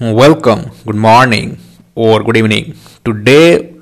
Welcome, good morning, or good evening. Today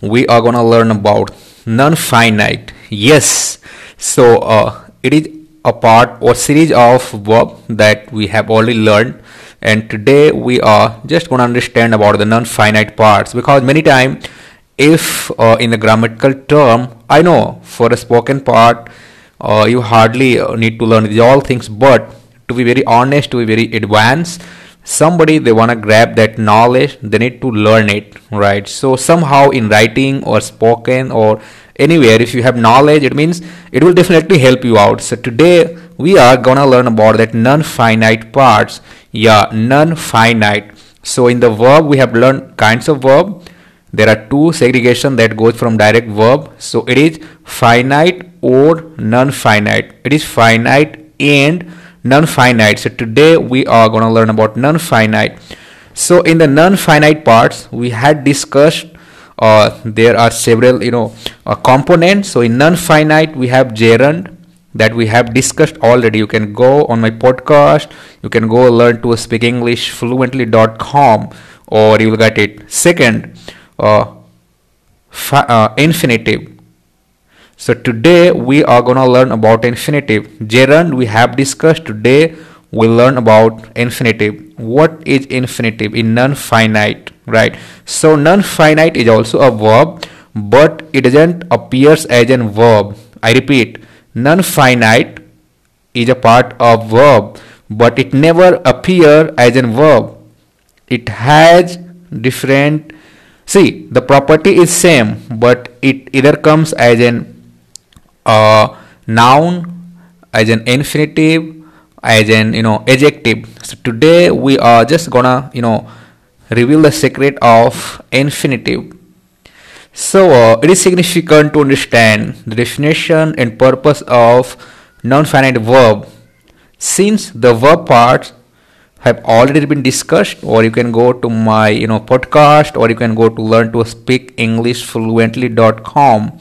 we are gonna learn about non-finite. Yes, so uh, it is a part or series of verb that we have already learned, and today we are just gonna understand about the non-finite parts. Because many times, if uh, in the grammatical term, I know for a spoken part, uh, you hardly uh, need to learn all things, but to be very honest, to be very advanced somebody they want to grab that knowledge they need to learn it right? So somehow in writing or spoken or anywhere if you have knowledge it means it will definitely help you out. So today we are gonna learn about that non-finite parts. Yeah non-finite. So in the verb we have learned kinds of verb. There are two segregation that goes from direct verb. So it is finite or non-finite. It is finite and non-finite. So today we are going to learn about non-finite. So in the non-finite parts we had discussed uh, there are several you know uh, components. So in non-finite we have gerund that we have discussed already. You can go on my podcast. You can go learn to speak english fluently.com or you will get it. Second uh, uh infinitive so today we are gonna learn about infinitive. Gerund we have discussed today we'll learn about infinitive. What is infinitive in non-finite, right? So non-finite is also a verb but it doesn't appears as a verb. I repeat, non-finite is a part of verb but it never appear as a verb. It has different see the property is same but it either comes as an a noun as an infinitive as an you know adjective. So today we are just gonna you know reveal the secret of infinitive. So uh, it is significant to understand the definition and purpose of non-finite verb. Since the verb parts have already been discussed or you can go to my you know podcast or you can go to learn to speak english fluently.com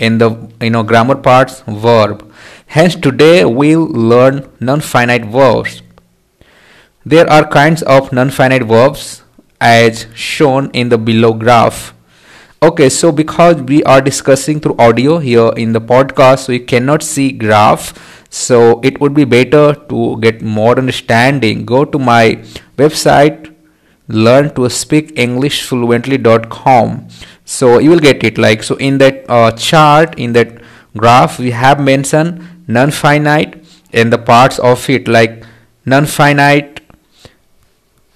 in the you know grammar parts verb. Hence today we'll learn non-finite verbs. There are kinds of non-finite verbs as shown in the below graph. Okay so because we are discussing through audio here in the podcast we cannot see graph. So it would be better to get more understanding. Go to my website learn to speak english fluently.com so you will get it. Like so in that uh, chart in that graph we have mentioned non-finite and the parts of it. Like non-finite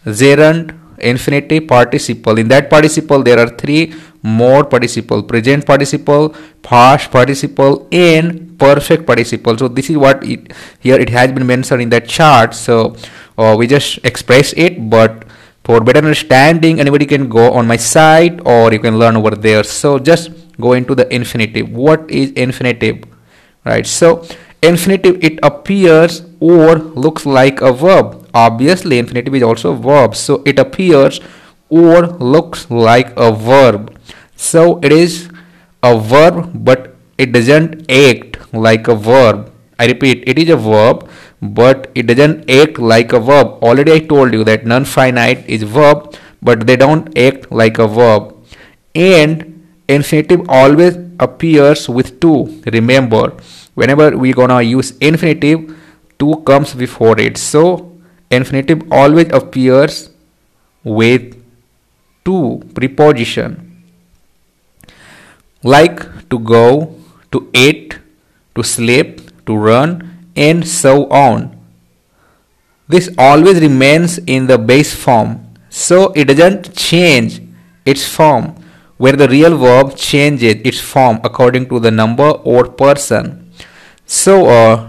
gerund infinitive participle. In that participle there are three more participle. Present participle past participle and perfect participle. So this is what it here it has been mentioned in that chart. So uh, we just express it but for better understanding anybody can go on my site or you can learn over there. So just go into the infinitive. What is infinitive? Right so infinitive it appears or looks like a verb. Obviously infinitive is also a verb. So it appears or looks like a verb. So it is a verb but it doesn't act like a verb. I repeat it is a verb but it doesn't act like a verb. Already i told you that non-finite is verb but they don't act like a verb. And infinitive always appears with to remember whenever we gonna use infinitive to comes before it. So infinitive always appears with to preposition. Like to go to eat to sleep to run and so on. This always remains in the base form, so it doesn't change its form, where the real verb changes its form according to the number or person. So, uh,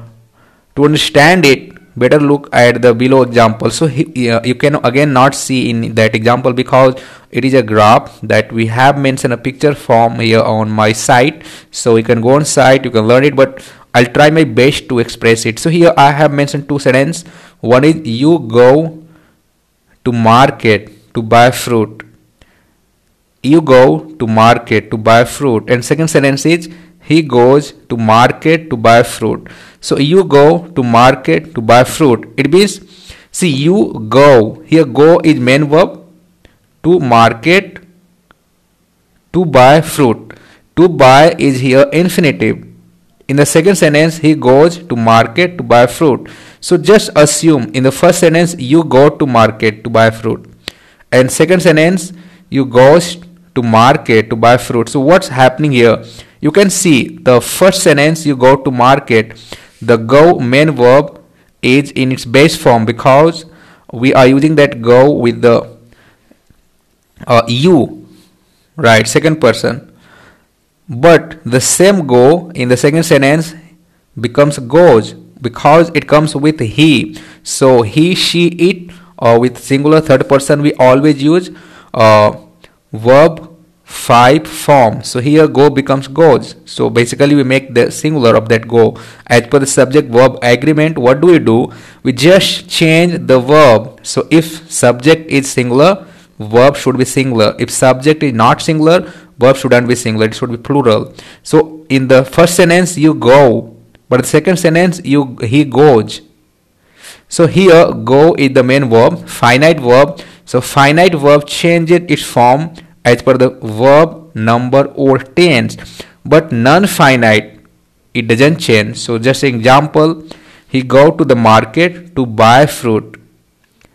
to understand it, better look at the below example. So, he, uh, you can again not see in that example because it is a graph that we have mentioned a picture from here on my site. So, you can go on site, you can learn it, but I'll try my best to express it. So here I have mentioned two sentences. One is you go to market to buy fruit. You go to market to buy fruit. And second sentence is he goes to market to buy fruit. So you go to market to buy fruit. It means See, you go. Here, go is main verb. To market. To buy fruit. To buy is here infinitive. In the second sentence, he goes to market to buy fruit. So just assume in the first sentence, you go to market to buy fruit. And second sentence, you goes to market to buy fruit. So what's happening here? You can see the first sentence, you go to market. The go main verb is in its base form because we are using that go with the uh, you right second person but the same go in the second sentence becomes goes because it comes with he. So he she it or with singular third person we always use uh, verb 5 form. So here go becomes goes. So basically we make the singular of that go. As per the subject verb agreement what do we do? We just change the verb. So if subject is singular verb should be singular. If subject is not singular verb shouldn't be singular it should be plural. So in the first sentence you go but the second sentence you he goes. So here go is the main verb finite verb. So finite verb changes its form as per the verb number or tense but non-finite it doesn't change. So just example he go to the market to buy fruit.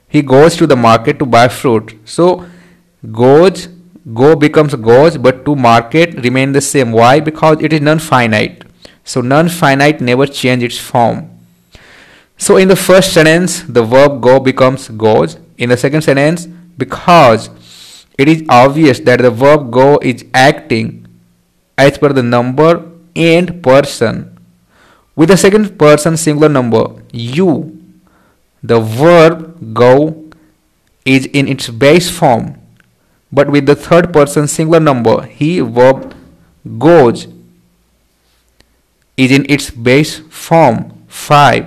He goes to the market to buy fruit. So goes go becomes goes but to market remain the same. Why? Because it is non-finite. So non-finite never change its form. So in the first sentence the verb go becomes goes in the second sentence because it is obvious that the verb go is acting as per the number and person. With the second person singular number you, the verb go is in its base form. But with the third person singular number he verb goes is in its base form 5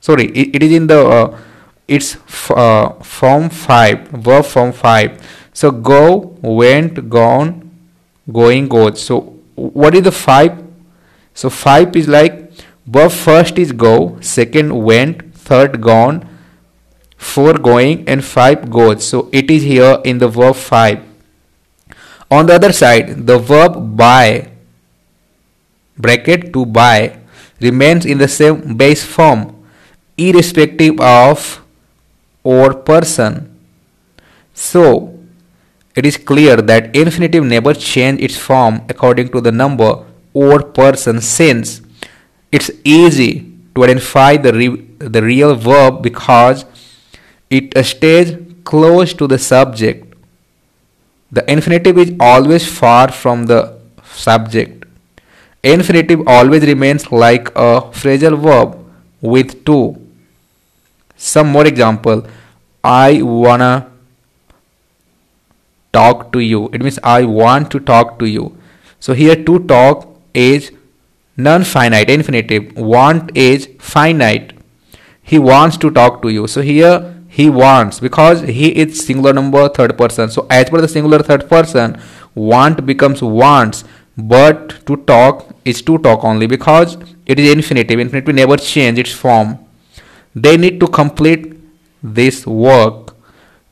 sorry it, it is in the uh, its uh, form 5 verb form 5 so go, went, gone, going, goes. So what is the five? So five is like verb first is go, second went, third gone, four going, and five goes. So it is here in the verb five. On the other side, the verb buy bracket to buy remains in the same base form irrespective of or person. So it is clear that infinitive never change its form according to the number or person since it's easy to identify the, re- the real verb because it stays close to the subject. The infinitive is always far from the subject. Infinitive always remains like a phrasal verb with to. Some more example. I wanna talk to you it means i want to talk to you so here to talk is non-finite infinitive want is finite he wants to talk to you so here he wants because he is singular number third person. So as per the singular third person want becomes wants but to talk is to talk only because it is infinitive. Infinitive never change its form. They need to complete this work.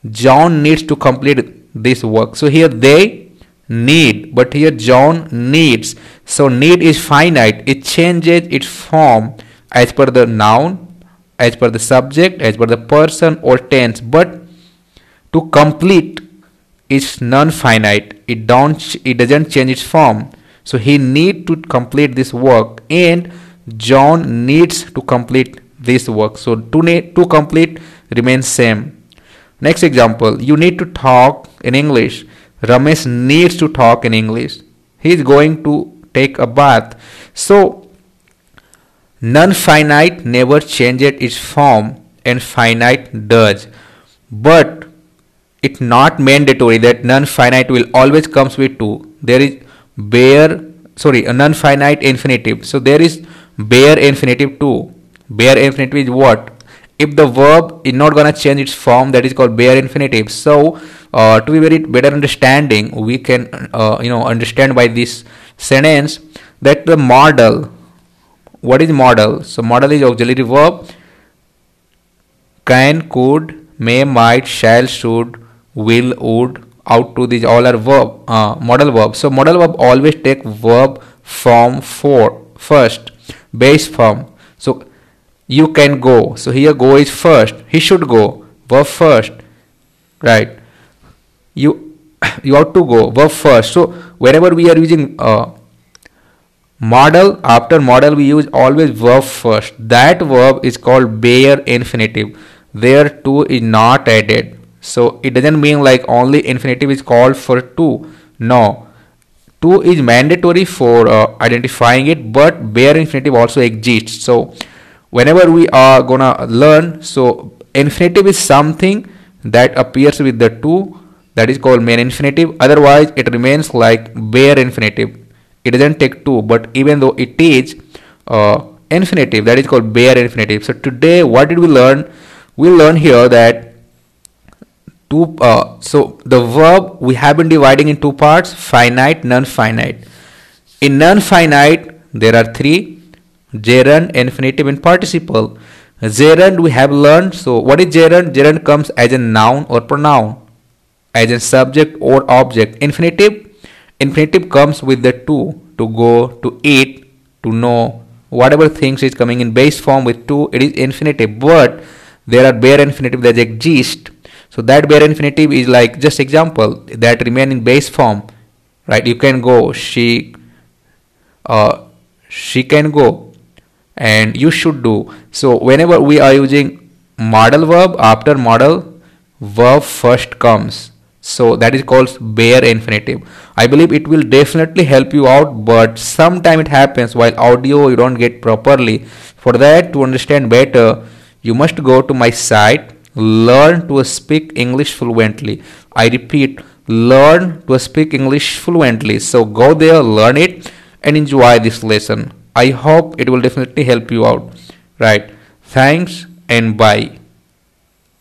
John needs to complete this work. So here they need but here john needs. So need is finite. It changes its form as per the noun as per the subject as per the person or tense but to complete is non-finite it don't it doesn't change its form so he need to complete this work and john needs to complete this work so to need to complete remains same Next example, you need to talk in English. Ramesh needs to talk in English. He is going to take a bath. So, non-finite never changes its form and finite does. But it's not mandatory that non-finite will always comes with to. There is bare, sorry, a non-finite infinitive. So there is bare infinitive too. Bare infinitive is what? if the verb is not gonna change its form that is called bare infinitive so uh, to be very better understanding we can uh, you know understand by this sentence that the model what is model so model is auxiliary verb can, could, may, might, shall, should, will, would, out to these all are verb, uh, modal verb. So model verb always take verb form for first, base form. So you can go. So here go is first. He should go. Verb first. Right. You you have to go. Verb first. So wherever we are using uh, modal after model we use always verb first. That verb is called bare infinitive. There to is not added so it doesn't mean like only infinitive is called for to. No. To is mandatory for uh, identifying it, but bare infinitive also exists. So whenever we are gonna learn, so infinitive is something that appears with the to that is called main infinitive. Otherwise, it remains like bare infinitive. It doesn't take 2 but even though it is uh, infinitive, that is called bare infinitive. So today, what did we learn? We learn here that two uh, so the verb we have been dividing in two parts finite non-finite. In non-finite there are three. Gerund infinitive and participle. Gerund we have learned so what is gerund? Gerund comes as a noun or pronoun as a subject or object. Infinitive infinitive comes with the to to go to eat to know whatever things is coming in base form with to it is infinitive but there are bare infinitive that exist so that bare infinitive is like just example that remain in base form, right? You can go. She, uh, she can go, and you should do. So whenever we are using modal verb after model verb first comes. So that is called bare infinitive. I believe it will definitely help you out, but sometime it happens while audio you don't get properly. For that to understand better, you must go to my site learn to speak English fluently. I repeat, learn to speak English fluently. So go there, learn it, and enjoy this lesson. I hope it will definitely help you out. Right. Thanks and bye.